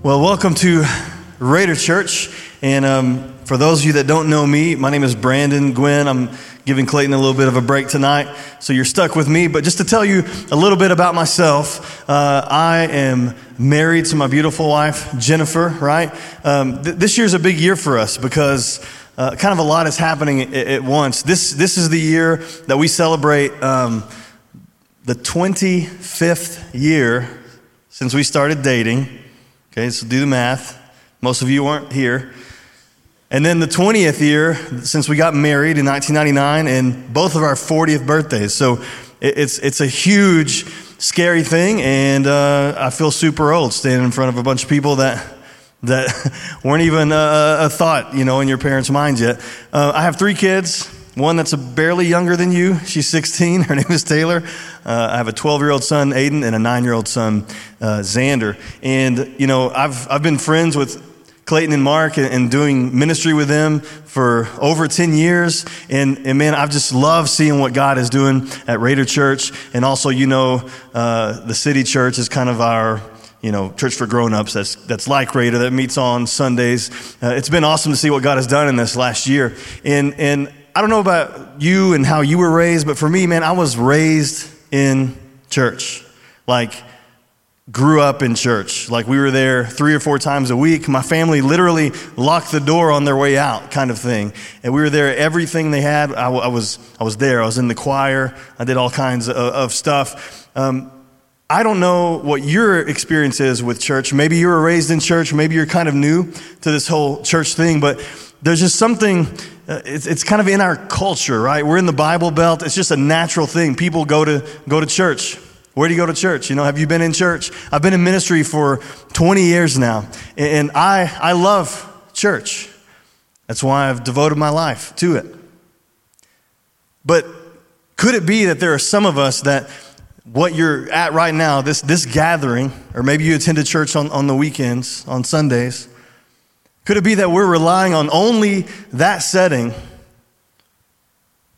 Well, welcome to Raider Church. And um, for those of you that don't know me, my name is Brandon Gwynn. I'm giving Clayton a little bit of a break tonight, so you're stuck with me. But just to tell you a little bit about myself, uh, I am married to my beautiful wife, Jennifer, right? Um, th- this year's a big year for us because uh, kind of a lot is happening at, at, once. This, this is the year that we celebrate um, the 25th year since we started dating. Okay, so do the math. Most of you weren't here. And then the 20th year since we got married in 1999, and both of our 40th birthdays. So it's, it's a huge, scary thing, and uh, I feel super old standing in front of a bunch of people that, that weren't even a, a thought, you know, in your parents' minds yet. Uh, I have three kids. One that's barely younger than you. She's 16. Her name is Taylor. Uh, I have a 12 year old son, Aiden, and a nine year old son, uh, Xander. And, you know, I've, I've been friends with Clayton and Mark and, and, doing ministry with them for over 10 years. And, and man, I've just loved seeing what God is doing at Raider Church. And also, you know, uh, the City Church is kind of our you know, church for grown-ups that's, that's like Raider that meets on Sundays. Uh, it's been awesome to see what God has done in this last year. And, and I don't know about you and how you were raised, but for me, man, I was raised in church. Like, grew up in church. Like, we were there three or four times a week. My family literally locked the door on their way out, kind of thing. And we were there, everything they had, I, I was, I was there. I was in the choir. I did all kinds of, of stuff. Um, I don't know what your experience is with church. Maybe you were raised in church. Maybe you're kind of new to this whole church thing, but there's just something uh, it's, it's kind of in our culture, right? We're in the Bible Belt. It's just a natural thing. People go to, go to church. Where do you go to church? You know, have you been in church? I've been in ministry for 20 years now, and I, I love church. That's why I've devoted my life to it. But could it be that there are some of us that what you're at right now, this, this gathering, or maybe you attend attended church on, on the weekends, on Sundays, could it be that we're relying on only that setting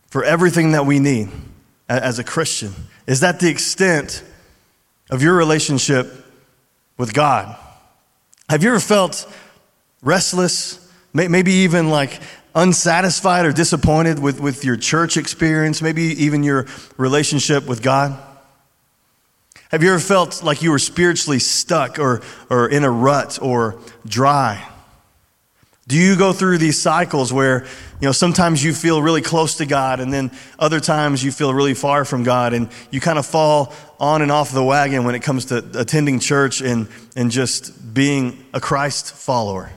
for everything that we need as a Christian? Is that the extent of your relationship with God? Have you ever felt restless, maybe even like unsatisfied or disappointed with, with your church experience, maybe even your relationship with God? Have you ever felt like you were spiritually stuck or, or in a rut or dry? Do you go through these cycles where, you know, sometimes you feel really close to God and then other times you feel really far from God and you kind of fall on and off the wagon when it comes to attending church and, and just being a Christ follower?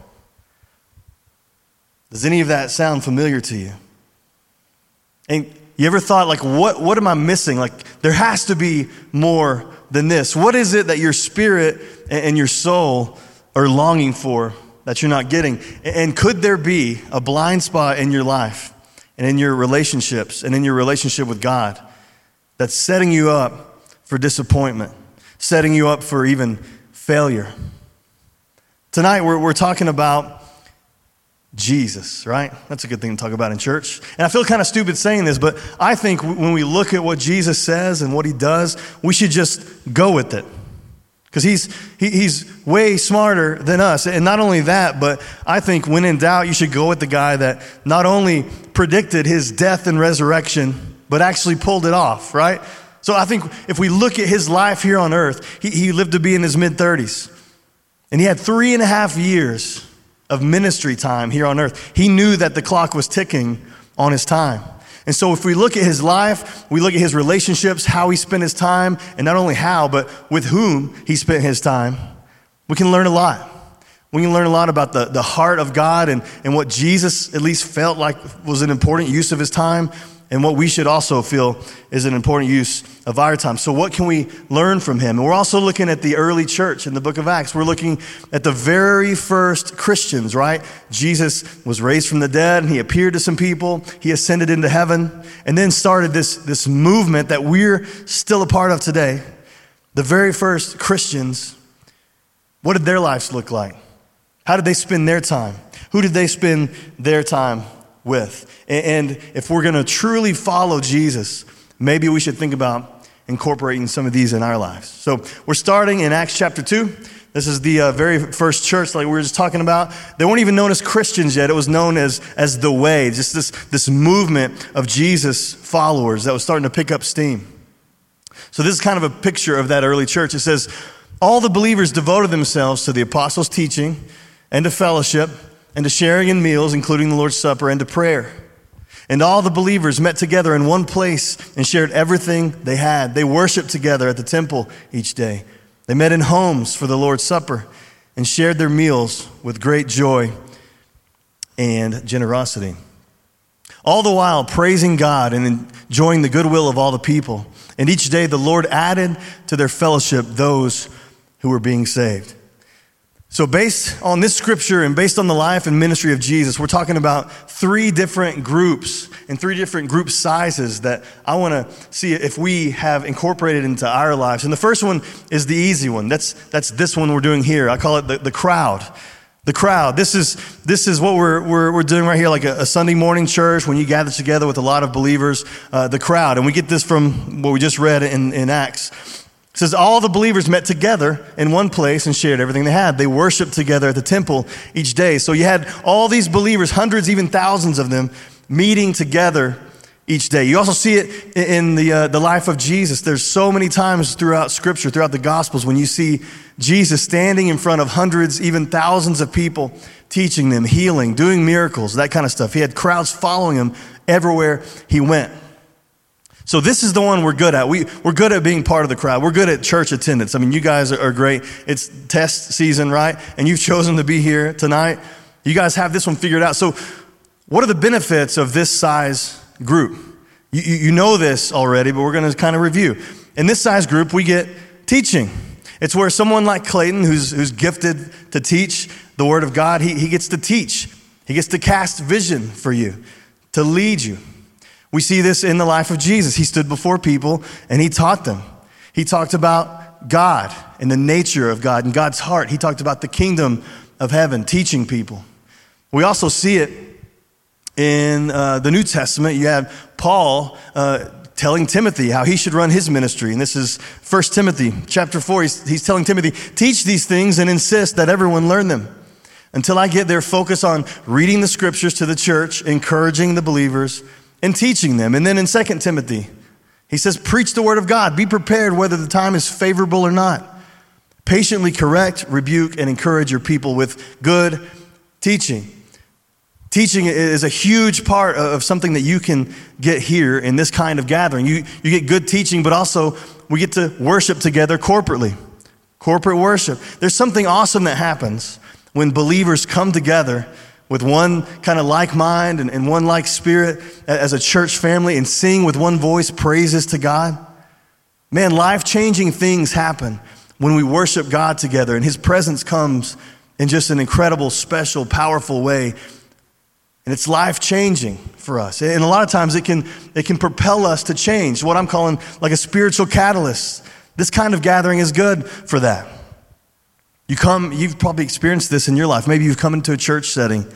Does any of that sound familiar to you? And you ever thought, like, what, what am I missing? Like, there has to be more than this. What is it that your spirit and your soul are longing for? That you're not getting? And could there be a blind spot in your life and in your relationships and in your relationship with God that's setting you up for disappointment, setting you up for even failure? Tonight, we're, we're talking about Jesus, right? That's a good thing to talk about in church. And I feel kind of stupid saying this, but I think when we look at what Jesus says and what he does, we should just go with it because he's, he, he's way smarter than us. And not only that, but I think when in doubt, you should go with the guy that not only predicted his death and resurrection, but actually pulled it off, right? So I think if we look at his life here on earth, he, he lived to be in his mid 30s. And he had three and a half years of ministry time here on earth. He knew that the clock was ticking on his time. And so, if we look at his life, we look at his relationships, how he spent his time, and not only how, but with whom he spent his time, we can learn a lot. We can learn a lot about the, the heart of God and, and what Jesus at least felt like was an important use of his time and what we should also feel is an important use of our time. So, what can we learn from him? And we're also looking at the early church in the book of Acts. We're looking at the very first Christians, right? Jesus was raised from the dead and he appeared to some people. He ascended into heaven and then started this, this movement that we're still a part of today. The very first Christians, what did their lives look like? How did they spend their time? Who did they spend their time with. And if we're going to truly follow Jesus, maybe we should think about incorporating some of these in our lives. So we're starting in Acts chapter 2. This is the uh, very first church, like we were just talking about. They weren't even known as Christians yet. It was known as, as the Way, just this, this movement of Jesus followers that was starting to pick up steam. So, this is kind of a picture of that early church. It says, All the believers devoted themselves to the apostles' teaching and to fellowship and to sharing in meals, including the Lord's Supper, and to prayer. And all the believers met together in one place and shared everything they had. They worshiped together at the temple each day. They met in homes for the Lord's Supper and shared their meals with great joy and generosity. All the while praising God and enjoying the goodwill of all the people. And each day the Lord added to their fellowship those who were being saved. So, based on this scripture and based on the life and ministry of Jesus, we're talking about three different groups and three different group sizes that I want to see if we have incorporated into our lives. And the first one is the easy one. That's, that's this one we're doing here. I call it the, the crowd. The crowd. This is, this is what we're, we're, we're doing right here, like a, a Sunday morning church when you gather together with a lot of believers, uh, the crowd. And we get this from what we just read in, in Acts. It says, All the believers met together in one place and shared everything they had. They worshiped together at the temple each day. So you had all these believers, hundreds, even thousands of them, meeting together each day. You also see it in the, uh, the life of Jesus. There's so many times throughout Scripture, throughout the Gospels, when you see Jesus standing in front of hundreds, even thousands of people, teaching them, healing, doing miracles, that kind of stuff. He had crowds following him everywhere he went. So this is the one we're good at. We, we're good at being part of the crowd. We're good at church attendance. I mean, you guys are great. It's test season, right? And you've chosen to be here tonight. You guys have this one figured out. So what are the benefits of this size group? You, you know this already, but we're going to kind of review. In this size group, we get teaching. It's where someone like Clayton, who's, who's gifted to teach the Word of God, he, he gets to teach. He gets to cast vision for you, to lead you. We see this in the life of Jesus. He stood before people and he taught them. He talked about God and the nature of God and God's heart. He talked about the kingdom of heaven, teaching people. We also see it in uh, the New Testament. You have Paul uh, telling Timothy how he should run his ministry. And this is 1 Timothy chapter 4. He's, he's telling Timothy, teach these things and insist that everyone learn them. Until I get there, focus on reading the scriptures to the church, encouraging the believers, and teaching them. And then in 2 Timothy, he says, Preach the word of God. Be prepared whether the time is favorable or not. Patiently correct, rebuke, and encourage your people with good teaching. Teaching is a huge part of something that you can get here in this kind of gathering. You, you get good teaching, but also we get to worship together corporately. Corporate worship. There's something awesome that happens when believers come together with one kind of like mind and, and one like spirit as a church family and sing with one voice praises to God. Man, life changing things happen when we worship God together and His presence comes in just an incredible, special, powerful way. And it's life changing for us. And a lot of times it can, it can propel us to change, what I'm calling like a spiritual catalyst. This kind of gathering is good for that. You come, you've probably experienced this in your life. Maybe you've come into a church setting.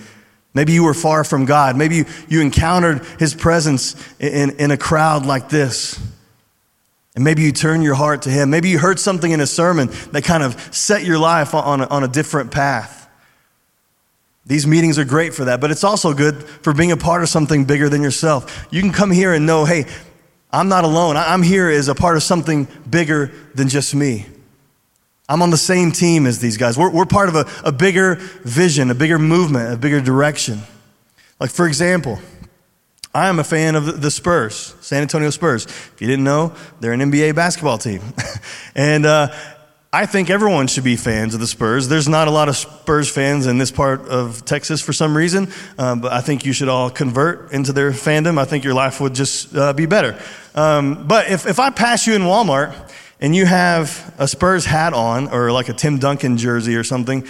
Maybe you were far from God. Maybe you, you encountered His presence in, in a crowd like this. And maybe you turn your heart to Him. Maybe you heard something in a sermon that kind of set your life on a, on a different path. These meetings are great for that, but it's also good for being a part of something bigger than yourself. You can come here and know, hey, I'm not alone. I'm here as a part of something bigger than just me. I'm on the same team as these guys. We're, we're part of a, a bigger vision, a bigger movement, a bigger direction. Like, for example, I am a fan of the Spurs, San Antonio Spurs. If you didn't know, they're an NBA basketball team. and uh, I think everyone should be fans of the Spurs. There's not a lot of Spurs fans in this part of Texas for some reason, um, but I think you should all convert into their fandom. I think your life would just uh, be better. Um, but if, if I pass you in Walmart, and you have a Spurs hat on or like a Tim Duncan jersey or something,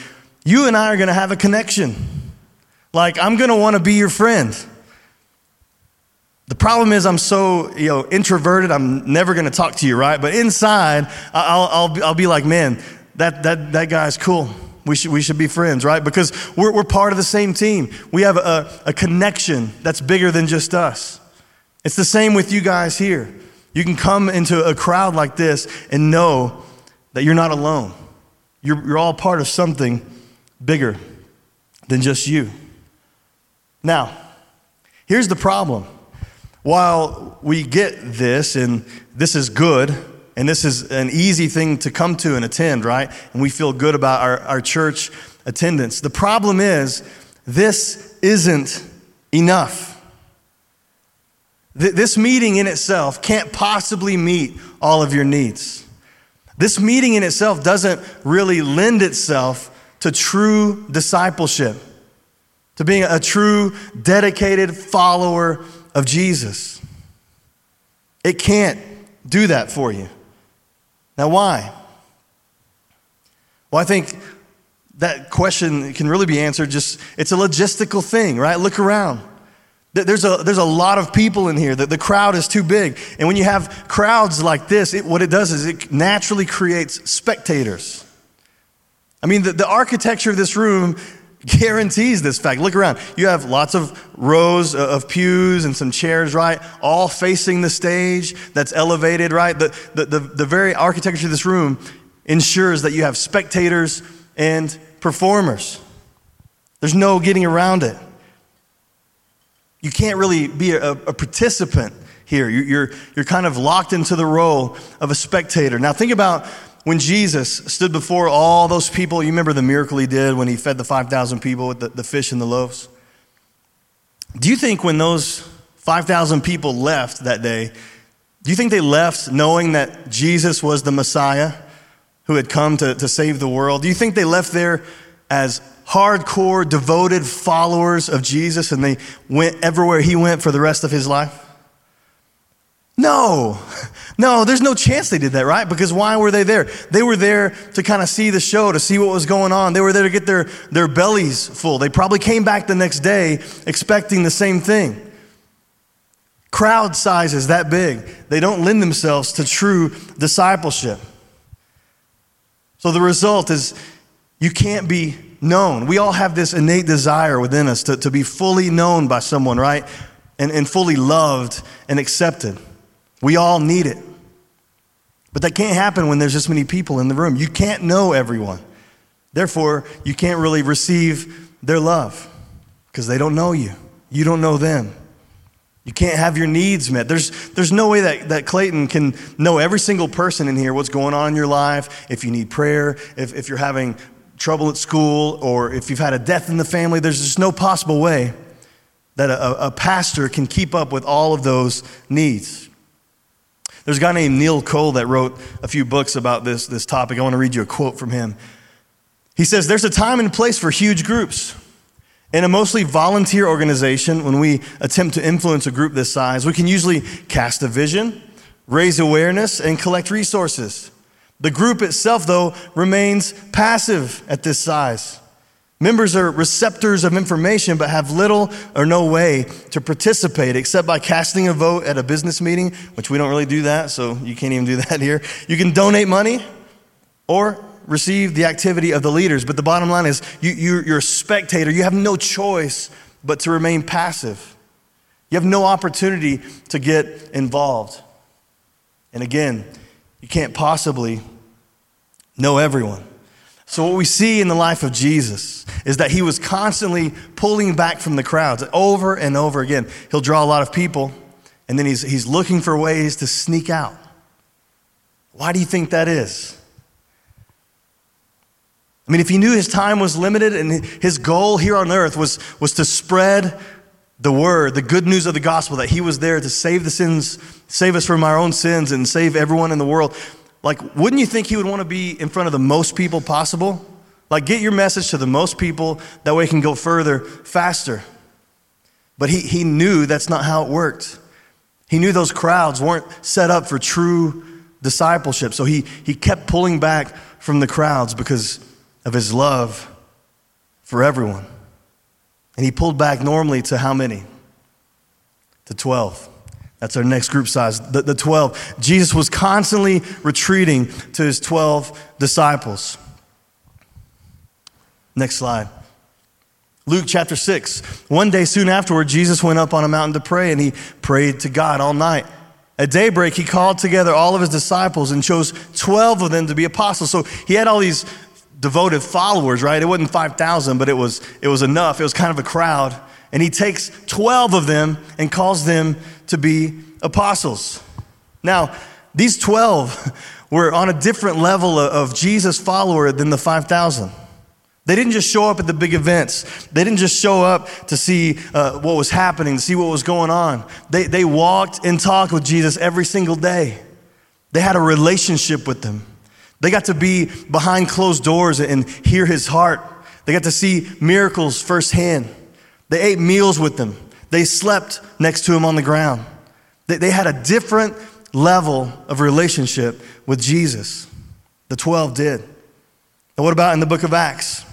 you and I are going to have a connection. Like, I'm going to want to be your friend. The problem is, I'm so you know introverted. I'm never going to talk to you, right? But inside, I'll, I'll, I'll be like, man, that, that, that guy's cool. We should, we should be friends, right? Because we're, we're part of the same team. We have a, a connection that's bigger than just us. It's the same with you guys here. You can come into a crowd like this and know that you're not alone. You're, you're all part of something bigger than just you. Now, here's the problem. While we get this, and this is good, and this is an easy thing to come to and attend, right? And we feel good about our, our church attendance. The problem is, this isn't enough. This meeting in itself can't possibly meet all of your needs. This meeting in itself doesn't really lend itself to true discipleship, to being a true, dedicated follower of Jesus. It can't do that for you. Now, why? Well, I think that question can really be answered just, it's a logistical thing, right? Look around. There's a, there's a lot of people in here. The, the crowd is too big. And when you have crowds like this, it, what it does is it naturally creates spectators. I mean, the, the architecture of this room guarantees this fact. Look around. You have lots of rows uh, of pews and some chairs, right? All facing the stage that's elevated, right? The, the, the, the very architecture of this room ensures that you have spectators and performers. There's no getting around it. You can't really be a, a participant here. You're, you're, you're kind of locked into the role of a spectator. Now, think about when Jesus stood before all those people. You remember the miracle he did when he fed the 5,000 people with the, the fish and the loaves? Do you think when those 5,000 people left that day, do you think they left knowing that Jesus was the Messiah who had come to, to save the world? Do you think they left there as hardcore, devoted followers of Jesus and they went everywhere he went for the rest of his life? No, no, there's no chance they did that, right? Because why were they there? They were there to kind of see the show, to see what was going on. They were there to get their, their bellies full. They probably came back the next day expecting the same thing. Crowd sizes that big, they don't lend themselves to true discipleship. So the result is you can't be known. We all have this innate desire within us to, to be fully known by someone, right? And, and fully loved and accepted. We all need it. But that can't happen when there's this many people in the room. You can't know everyone. Therefore, you can't really receive their love because they don't know you. You don't know them. You can't have your needs met. There's, there's no way that, that Clayton can know every single person in here, what's going on in your life, if you need prayer, if, if you're having trouble at school, or if you've had a death in the family, there's just no possible way that a, a pastor can keep up with all of those needs. There's a guy named Neil Cole that wrote a few books about this, this topic. I want to read you a quote from him. He says, There's a time and place for huge groups. In a mostly volunteer organization, when we attempt to influence a group this size, we can usually cast a vision, raise awareness, and collect resources. The group itself, though, remains passive at this size. Members are receptors of information but have little or no way to participate except by casting a vote at a business meeting, which we don't really do that, so you can't even do that here. You can donate money or receive the activity of the leaders, but the bottom line is you, you're, you're a spectator. You have no choice but to remain passive. You have no opportunity to get involved. And again, you can't possibly know everyone. So, what we see in the life of Jesus is that he was constantly pulling back from the crowds over and over again. He'll draw a lot of people, and then he's, he's looking for ways to sneak out. Why do you think that is? I mean, if he knew his time was limited and his goal here on earth was, was to spread the word, the good news of the gospel, that he was there to save the sins, save us from our own sins, and save everyone in the world. Like, wouldn't you think he would want to be in front of the most people possible? Like, get your message to the most people, that way it can go further faster. But he, he knew that's not how it worked. He knew those crowds weren't set up for true discipleship. So he, he kept pulling back from the crowds because of his love for everyone. And he pulled back normally to how many? To 12. That's our next group size, the, the 12. Jesus was constantly retreating to his 12 disciples. Next slide. Luke chapter 6. One day soon afterward, Jesus went up on a mountain to pray, and he prayed to God all night. At daybreak, he called together all of his disciples and chose 12 of them to be apostles. So he had all these devoted followers, right? It wasn't 5,000, but it was, it was enough. It was kind of a crowd. And he takes 12 of them and calls them to be apostles. Now, these 12 were on a different level of Jesus follower than the 5,000. They didn't just show up at the big events. They didn't just show up to see uh, what was happening, to see what was going on. They, they walked and talked with Jesus every single day. They had a relationship with him. They got to be behind closed doors and hear his heart. They got to see miracles firsthand. They ate meals with him. They slept next to him on the ground. They, they had a different level of relationship with Jesus. The 12 did. And what about in the book of Acts?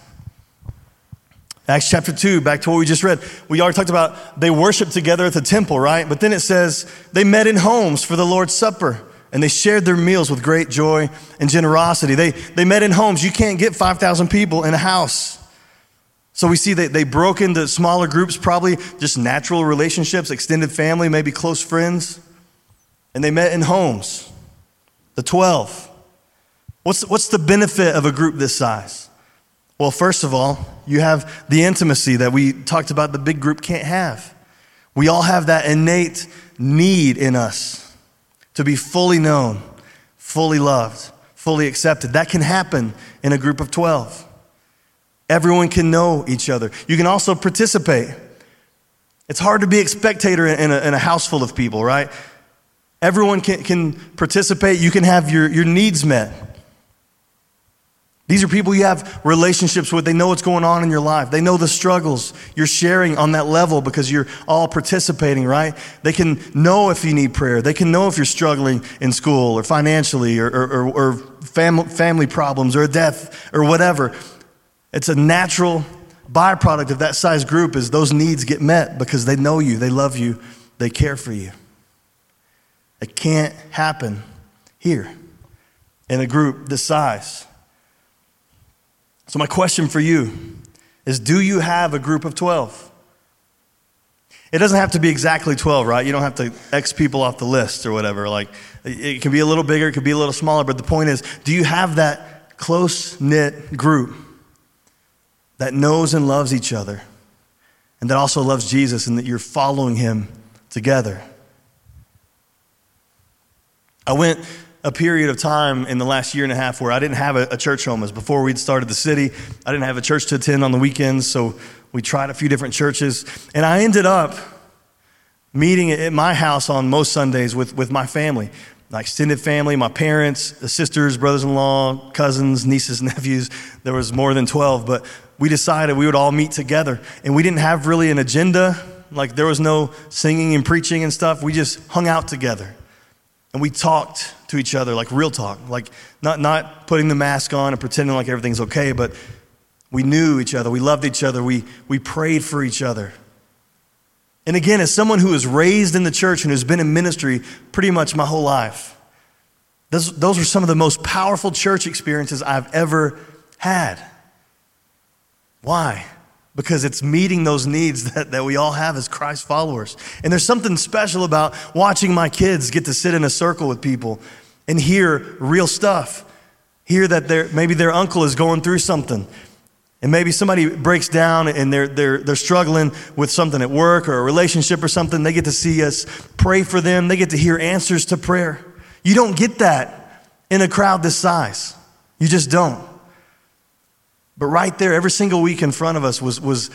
Acts chapter 2, back to what we just read. We already talked about they worshiped together at the temple, right? But then it says they met in homes for the Lord's Supper and they shared their meals with great joy and generosity. They, they met in homes. You can't get 5,000 people in a house. So we see that they broke into smaller groups, probably just natural relationships, extended family, maybe close friends. And they met in homes. The 12. What's, what's the benefit of a group this size? Well, first of all, you have the intimacy that we talked about the big group can't have. We all have that innate need in us to be fully known, fully loved, fully accepted. That can happen in a group of 12. Everyone can know each other. You can also participate. It's hard to be a spectator in a, in a house full of people, right? Everyone can, can participate. You can have your, your needs met. These are people you have relationships with. They know what's going on in your life. They know the struggles you're sharing on that level because you're all participating, right? They can know if you need prayer. They can know if you're struggling in school or financially or, or, or fam- family problems or death or whatever. It's a natural byproduct of that size group is those needs get met because they know you, they love you, they care for you. It can't happen here in a group this size. So, my question for you is Do you have a group of 12? It doesn't have to be exactly 12, right? You don't have to X people off the list or whatever. Like, it can be a little bigger, it could be a little smaller, but the point is do you have that close knit group that knows and loves each other and that also loves Jesus and that you're following him together? I went a period of time in the last year and a half where I didn't have a, a church home. As before we'd started the city, I didn't have a church to attend on the weekends, so we tried a few different churches. And I ended up meeting at my house on most Sundays with, with my family, my extended family, my parents, the sisters, brothers in law, cousins, nieces, nephews. There was more than 12, but we decided we would all meet together. And we didn't have really an agenda, like there was no singing and preaching and stuff. We just hung out together. And we talked to each other like real talk, like not, not putting the mask on and pretending like everything's okay, but we knew each other. We loved each other. We, we prayed for each other. And again, as someone who was raised in the church and who's been in ministry pretty much my whole life, those, those were some of the most powerful church experiences I've ever had. Why? Because it's meeting those needs that, that we all have as Christ followers. And there's something special about watching my kids get to sit in a circle with people and hear real stuff. Hear that maybe their uncle is going through something. And maybe somebody breaks down and they're, they're, they're struggling with something at work or a relationship or something. They get to see us pray for them. They get to hear answers to prayer. You don't get that in a crowd this size. You just don't. But right there, every single week in front of us was, was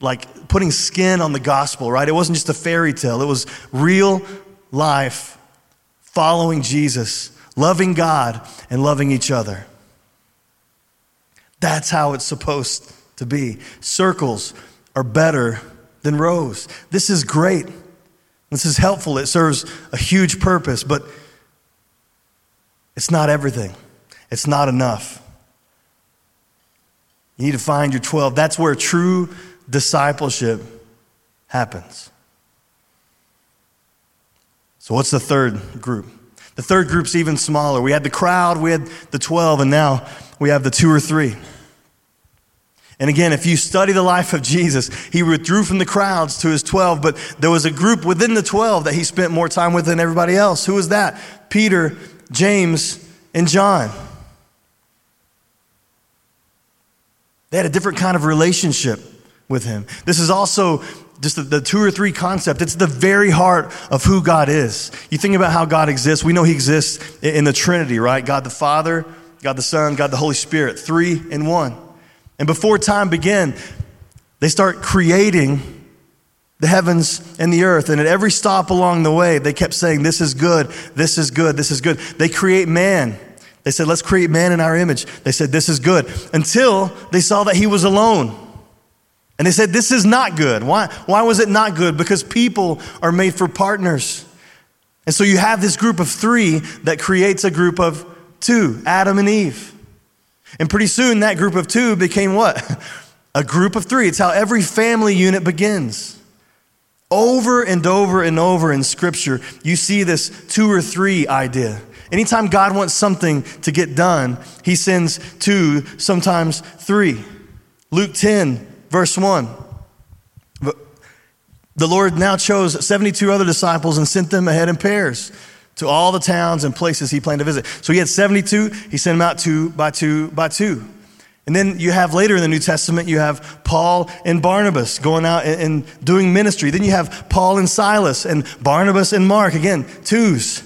like putting skin on the gospel, right? It wasn't just a fairy tale, it was real life following Jesus, loving God, and loving each other. That's how it's supposed to be. Circles are better than rows. This is great. This is helpful. It serves a huge purpose, but it's not everything. It's not enough. You need to find your 12. That's where true discipleship happens. So, what's the third group? The third group's even smaller. We had the crowd, we had the 12, and now we have the two or three. And again, if you study the life of Jesus, he withdrew from the crowds to his 12, but there was a group within the 12 that he spent more time with than everybody else. Who was that? Peter, James, and John. They had a different kind of relationship with him. This is also just the, the, two or three concept. It's the very heart of who God is. You think about how God exists. We know He exists in the Trinity, right? God the Father, God the Son, God the Holy Spirit, three in one. And before time began, they start creating the heavens and the earth. And at every stop along the way, they kept saying, This is good, this is good, this is good. They create man. They said, Let's create man in our image. They said, This is good. Until they saw that he was alone. And they said, This is not good. Why, why was it not good? Because people are made for partners. And so you have this group of three that creates a group of two Adam and Eve. And pretty soon that group of two became what? A group of three. It's how every family unit begins. Over and over and over in Scripture, you see this two or three idea. Anytime God wants something to get done, He sends two, sometimes three. Luke 10, verse 1. The Lord now chose 72 other disciples and sent them ahead in pairs to all the towns and places he planned to visit. So he had 72, he sent them out two by two by two. And then you have later in the New Testament, you have Paul and Barnabas going out and, doing ministry. Then you have Paul and Silas and Barnabas and Mark, again, twos.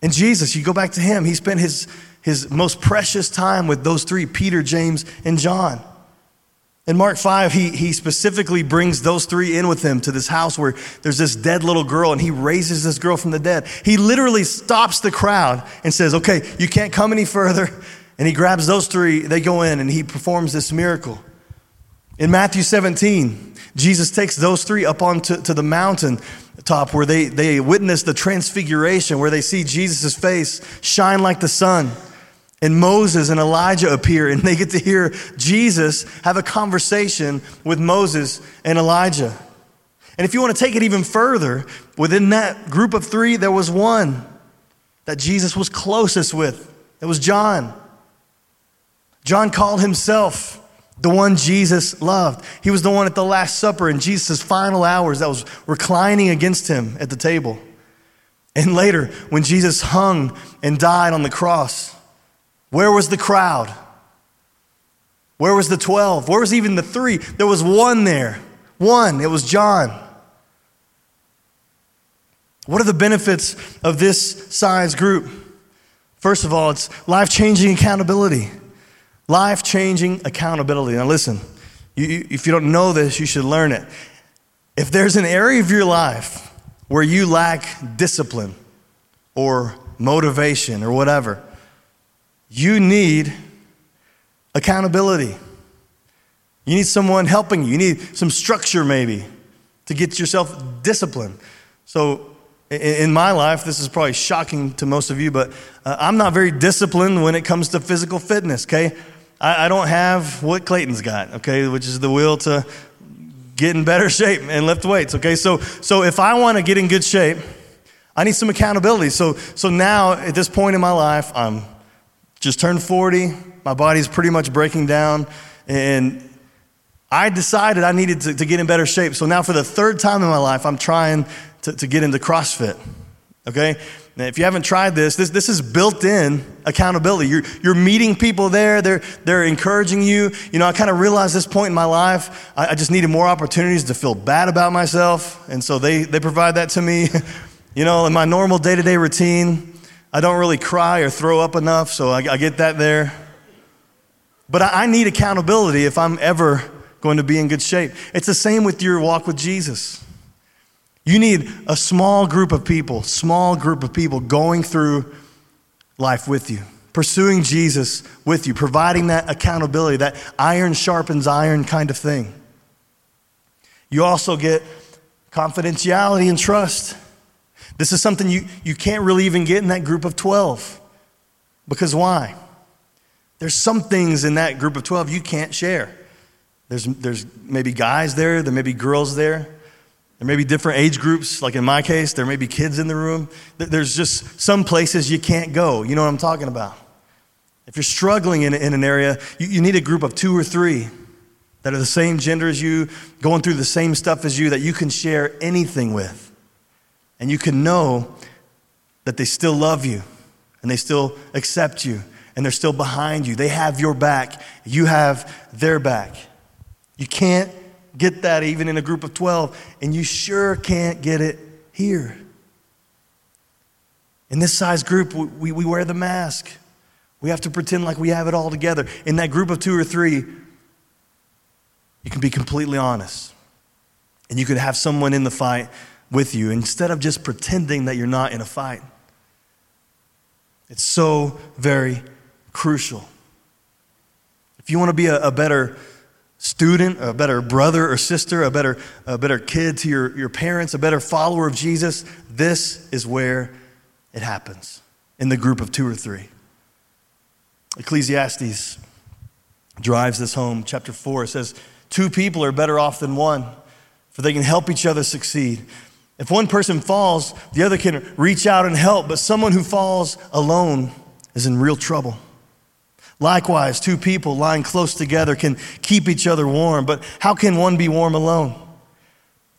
And Jesus, you go back to him, he spent his, his most precious time with those three Peter, James, and John. In Mark 5, he, he specifically brings those three in with him to this house where there's this dead little girl and he raises this girl from the dead. He literally stops the crowd and says, Okay, you can't come any further. And he grabs those three, they go in, and he performs this miracle. In Matthew 17, Jesus takes those three up onto to the mountain top where they, they witness the transfiguration, where they see Jesus' face shine like the sun. And Moses and Elijah appear, and they get to hear Jesus have a conversation with Moses and Elijah. And if you want to take it even further, within that group of three, there was one that Jesus was closest with. It was John. John called himself the one Jesus loved. He was the one at the Last Supper in Jesus' final hours that was reclining against him at the table. And later, when Jesus hung and died on the cross, where was the crowd? Where was the 12? Where was even the three? There was one there. One. It was John. What are the benefits of this size group? First of all, it's life changing accountability. Life changing accountability. Now, listen, you, if you don't know this, you should learn it. If there's an area of your life where you lack discipline or motivation or whatever, you need accountability. You need someone helping you. You need some structure, maybe, to get yourself disciplined. So, in my life, this is probably shocking to most of you, but uh, I'm not very disciplined when it comes to physical fitness, okay? I, I don't have what Clayton's got, okay, which is the will to get in better shape and lift weights, okay? So, so if I want to get in good shape, I need some accountability. So, so now at this point in my life, I'm just turned 40. My body's pretty much breaking down. And I decided I needed to, to, get in better shape. So now, for the third time in my life, I'm trying to, to get into CrossFit. Okay? Now, if you haven't tried this, this, this is built in accountability. You're, you're meeting people there, they're, they're encouraging you. You know, I kind of realized this point in my life, I, I, just needed more opportunities to feel bad about myself. And so they, they provide that to me. you know, in my normal day to day routine, I don't really cry or throw up enough, so I, I get that there. But I, I need accountability if I'm ever going to be in good shape. It's the same with your walk with Jesus. You need a small group of people, small group of people going through life with you, pursuing Jesus with you, providing that accountability, that iron sharpens iron kind of thing. You also get confidentiality and trust. This is something you, you can't really even get in that group of 12. Because why? There's some things in that group of 12 you can't share. There's, there's maybe guys there, there may be girls there. There may be different age groups, like in my case, there may be kids in the room. There's just some places you can't go. You know what I'm talking about? If you're struggling in, in an area, you, you need a group of two or three that are the same gender as you, going through the same stuff as you, that you can share anything with. And you can know that they still love you and they still accept you and they're still behind you. They have your back, you have their back. You can't get that even in a group of 12, and you sure can't get it here. In this size group, we, we wear the mask. We have to pretend like we have it all together. In that group of two or three, you can be completely honest. And you could have someone in the fight with you instead of just pretending that you're not in a fight. It's so very crucial. If you want to be a, a better student, a better brother or sister, a better, a better kid to your, your parents, a better follower of Jesus, this is where it happens in the group of two or three. Ecclesiastes drives this home. Chapter 4 says, Two people are better off than one, for they can help each other succeed. If one person falls, the other can reach out and help, but someone who falls alone is in real trouble. Likewise, two people lying close together can keep each other warm, but how can one be warm alone?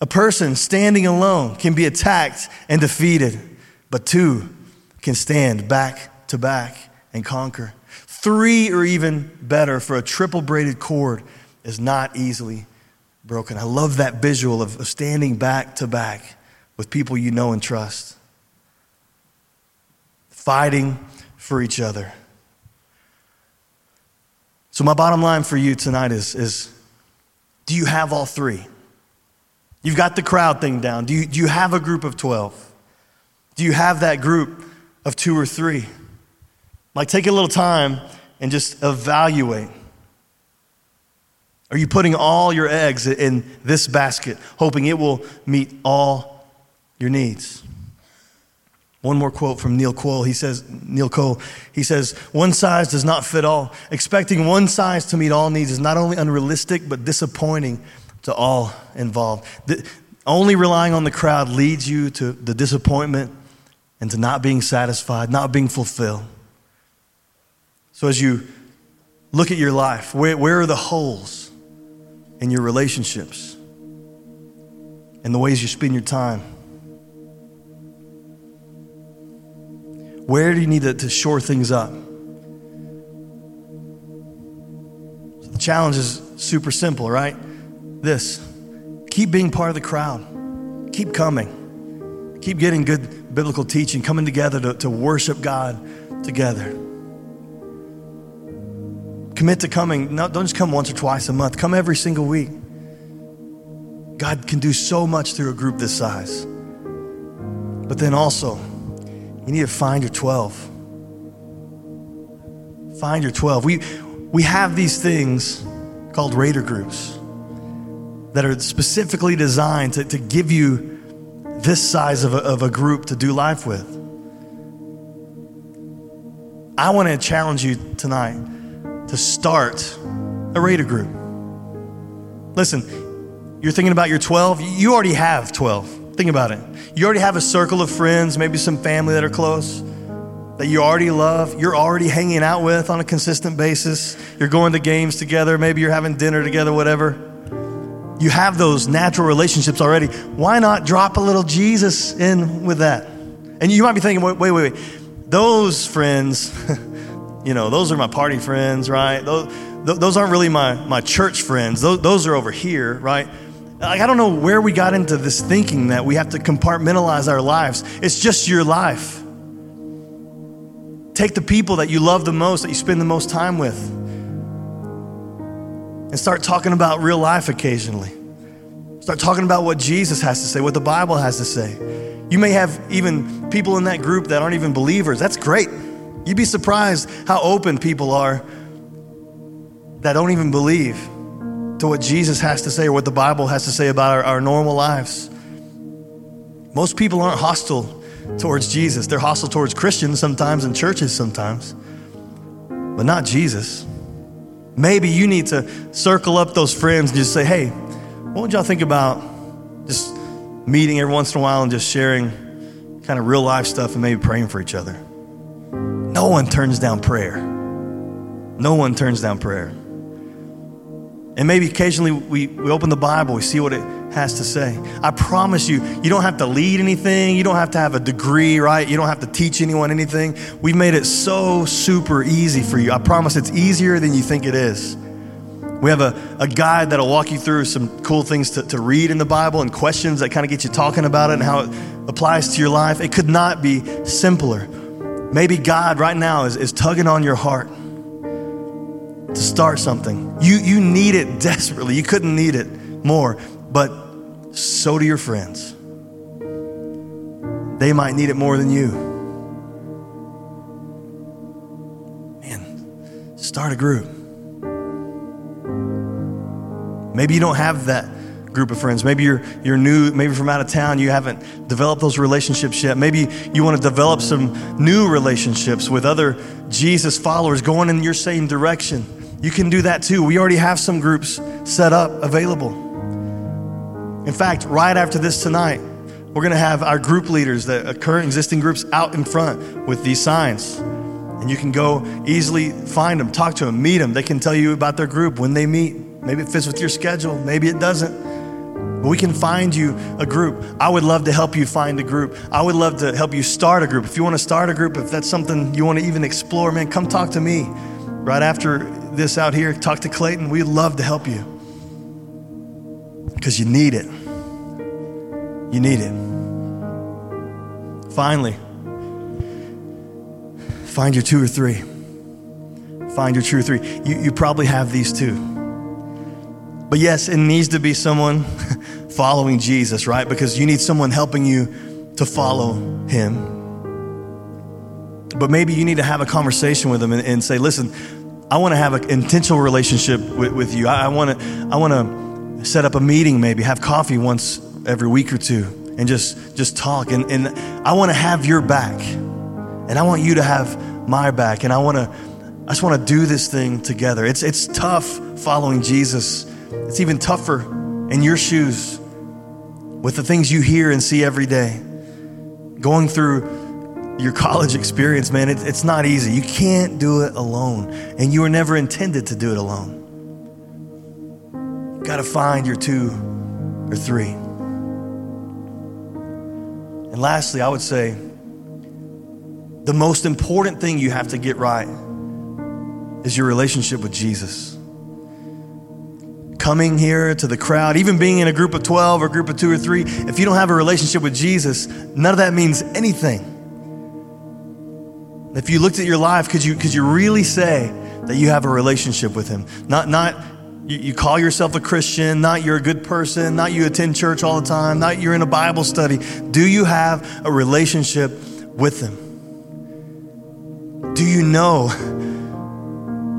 A person standing alone can be attacked and defeated, but two can stand back to back and conquer. Three or even better, for a triple braided cord is not easily broken. I love that visual of, of standing back to back with people you know and trust, fighting for each other. So, my bottom line for you tonight is, is do you have all three? You've got the crowd thing down. Do you, do you have a group of 12? Do you have that group of two or three? Like, take a little time and just evaluate. Are you putting all your eggs in this basket, hoping it will meet all your needs. One more quote from Neil Cole. He says, Neil Cole, he says, one size does not fit all. Expecting one size to meet all needs is not only unrealistic, but disappointing to all involved. The, only relying on the crowd leads you to the disappointment and to not being satisfied, not being fulfilled. So as you look at your life, where, where are the holes in your relationships and the ways you spend your time? Where do you need to, to shore things up? So the challenge is super simple, right? This keep being part of the crowd, keep coming, keep getting good biblical teaching, coming together to, to worship God together. Commit to coming, no, don't just come once or twice a month, come every single week. God can do so much through a group this size. But then also, you need to find your 12. Find your 12. We, we have these things called Raider groups that are specifically designed to, to give you this size of a, of a group to do life with. I want to challenge you tonight to start a Raider group. Listen, you're thinking about your 12, you already have 12. Think about it. You already have a circle of friends, maybe some family that are close, that you already love, you're already hanging out with on a consistent basis. You're going to games together, maybe you're having dinner together, whatever. You have those natural relationships already. Why not drop a little Jesus in with that? And you might be thinking, wait, wait, wait. Those friends, you know, those are my party friends, right? Those, those aren't really my, my church friends. Those, those are over here, right? Like, I don't know where we got into this thinking that we have to compartmentalize our lives. It's just your life. Take the people that you love the most, that you spend the most time with, and start talking about real life occasionally. Start talking about what Jesus has to say, what the Bible has to say. You may have even people in that group that aren't even believers. That's great. You'd be surprised how open people are that don't even believe to what Jesus has to say or what the Bible has to say about our, our normal lives. Most people aren't hostile towards Jesus. They're hostile towards Christians sometimes and churches sometimes, but not Jesus. Maybe you need to circle up those friends and just say, hey, what would y'all think about just meeting every once in a while and just sharing kind of real life stuff and maybe praying for each other? No one turns down prayer. No one turns down prayer. And maybe occasionally we, we open the Bible, we see what it has to say. I promise you, you don't have to lead anything. You don't have to have a degree, right? You don't have to teach anyone anything. We've made it so super easy for you. I promise it's easier than you think it is. We have a, a guide that'll walk you through some cool things to, to read in the Bible and questions that kind of get you talking about it and how it applies to your life. It could not be simpler. Maybe God right now is, is tugging on your heart to start something. You, you need it desperately. You couldn't need it more, but so do your friends. They might need it more than you. Man, start a group. Maybe you don't have that group of friends. Maybe you're, you're new, maybe from out of town, you haven't developed those relationships yet. Maybe you want to develop some new relationships with other Jesus followers going in your same direction. You can do that too. We already have some groups set up available. In fact, right after this tonight, we're going to have our group leaders, the uh, current existing groups, out in front with these signs. And you can go easily find them, talk to them, meet them. They can tell you about their group when they meet. Maybe it fits with your schedule, maybe it doesn't. But we can find you a group. I would love to help you find a group. I would love to help you start a group. If you want to start a group, if that's something you want to even explore, man, come talk to me. Right after this out here, talk to Clayton. We'd love to help you because you need it. You need it. Finally, find your two or three. Find your two or three. You, you probably have these too. But yes, it needs to be someone following Jesus, right? Because you need someone helping you to follow him. But maybe you need to have a conversation with them and, and say, listen, I want to have an intentional relationship with, with you. I, I want to I want to set up a meeting, maybe have coffee once every week or two, and just just talk. And, and I want to have your back, and I want you to have my back, and I want to I just want to do this thing together. It's it's tough following Jesus it's even tougher in your shoes with the things you hear and see every day. Going through your college experience, man, it, it's not easy. You can't do it alone, and you were never intended to do it alone. You got to find your two or three. And lastly, I would say the most important thing you have to get right is your relationship with Jesus coming here to the crowd, even being in a group of 12 or a group of two or three, if you don't have a relationship with Jesus, none of that means anything. If you looked at your life, could you, could you really say that you have a relationship with Him? Not, not you, you call yourself a Christian, not you're a good person, not you attend church all the time, not you're in a Bible study. Do you have a relationship with Him? Do you know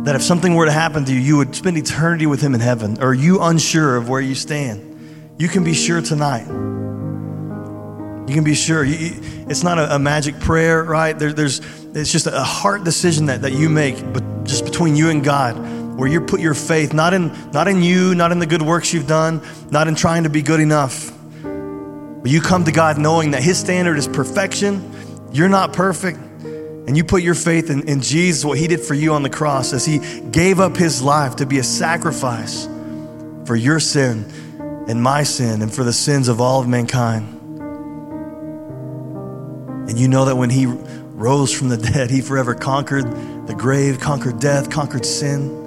that if something were to happen to you, you would spend eternity with Him in heaven? Or are you unsure of where you stand? You can be sure tonight. You can be sure. You, it's not a, a, magic prayer, right? There, there's, it's just a heart decision that, that you make, but just between you and God, where you put your faith not in, not in you, not in the good works you've done, not in trying to be good enough. But you come to God knowing that His standard is perfection. You're not perfect and you put your faith in, in Jesus, what he did for you on the cross, as he gave up his life to be a sacrifice for your sin and my sin and for the sins of all of mankind. And you know that when he rose from the dead, he forever conquered the grave, conquered death, conquered sin.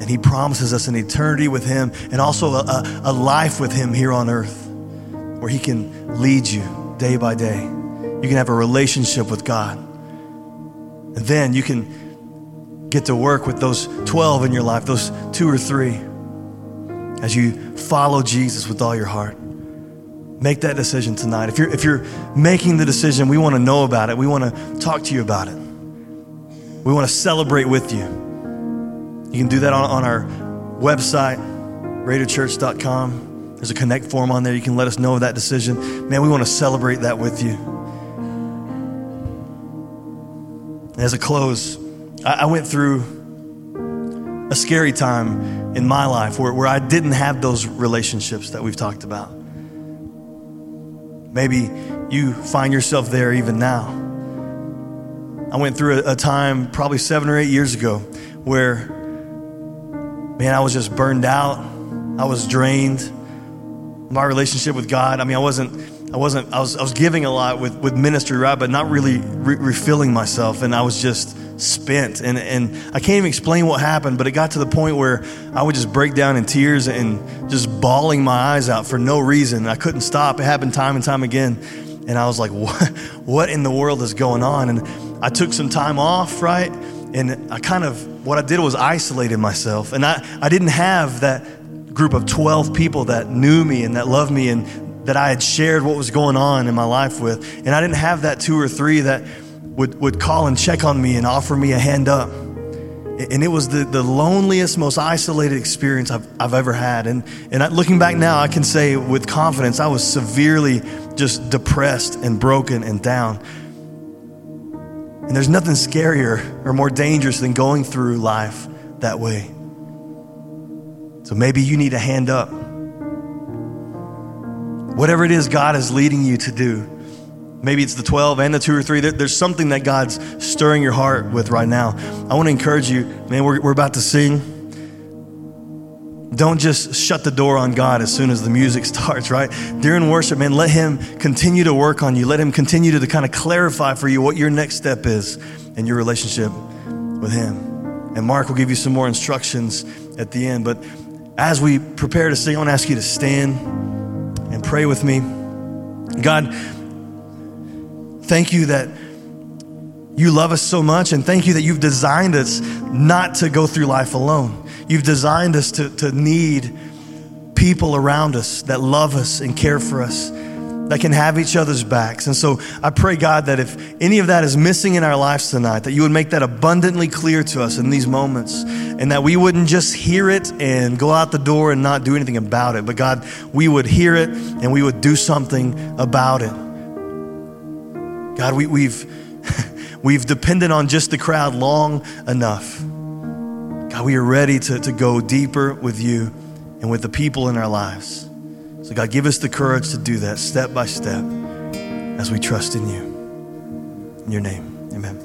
And he promises us an eternity with him and also a, a, a life with him here on earth where he can lead you day by day. You can have a relationship with God. And then you can get to work with those 12 in your life, those two or three, as you follow Jesus with all your heart. Make that decision tonight. If you're, if you're making the decision, we want to know about it. We want to talk to you about it. We want to celebrate with you. You can do that on, on our website, raiderchurch.com. There's a connect form on there. You can let us know of that decision. Man, we want to celebrate that with you. As a close, I went through a scary time in my life where, where I didn't have those relationships that we've talked about. Maybe you find yourself there even now. I went through a, a time probably seven or eight years ago where, man, I was just burned out. I was drained. My relationship with God, I mean, I wasn't. I wasn't, I was, I was giving a lot with, with ministry, right? But not really re- refilling myself. And I was just spent. And, and I can't even explain what happened, but it got to the point where I would just break down in tears and just bawling my eyes out for no reason. I couldn't stop. It happened time and time again. And I was like, what, what in the world is going on? And I took some time off, right? And I kind of, what I did was isolated myself. And I, I didn't have that group of 12 people that knew me and that loved me and that I had shared what was going on in my life with. And I didn't have that two or three that would, would call and check on me and offer me a hand up. And it was the, the loneliest, most isolated experience I've, I've ever had. And, and looking back now, I can say with confidence, I was severely just depressed and broken and down. And there's nothing scarier or more dangerous than going through life that way. So maybe you need a hand up. Whatever it is God is leading you to do, maybe it's the 12 and the two or three, there's something that God's stirring your heart with right now. I want to encourage you, man, we're, we're about to sing. Don't just shut the door on God as soon as the music starts, right? During worship, man, let Him continue to work on you. Let Him continue to, to kind of clarify for you what your next step is in your relationship with Him. And Mark will give you some more instructions at the end. But as we prepare to sing, I want to ask you to stand and pray with me. God, thank you that you love us so much, and thank you that you've designed us not to go through life alone. You've designed us to, to need people around us that love us and care for us that can have each other's backs. And so I pray, God, that if any of that is missing in our lives tonight, that you would make that abundantly clear to us in these moments, and that we wouldn't just hear it and go out the door and not do anything about it, but God, we would hear it and we would do something about it. God, we, we've, we've depended on just the crowd long enough. God, we are ready to, to go deeper with you and with the people in our lives. So, God, give us the courage to do that step by step as we trust in you. In your name, amen.